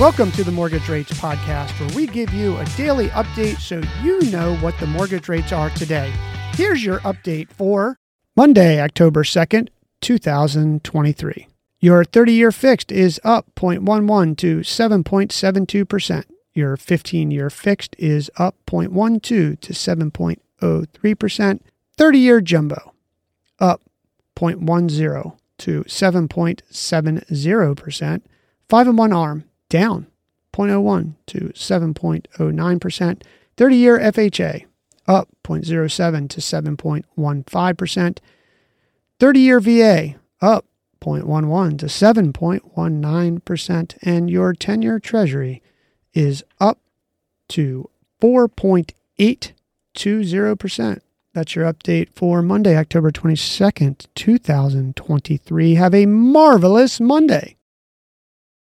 Welcome to the Mortgage Rates Podcast, where we give you a daily update so you know what the mortgage rates are today. Here's your update for Monday, October 2nd, 2023. Your 30 year fixed is up 0.11 to 7.72%. Your 15 year fixed is up 0.12 to 7.03%. 30 year jumbo up 0.10 to 7.70%. 5 and 1 arm down 0.01 to 7.09%. 30 year FHA up 0.07 to 7.15%. 30 year VA up 0.11 to 7.19%. And your 10 year Treasury is up to 4.820%. That's your update for Monday, October 22nd, 2023. Have a marvelous Monday.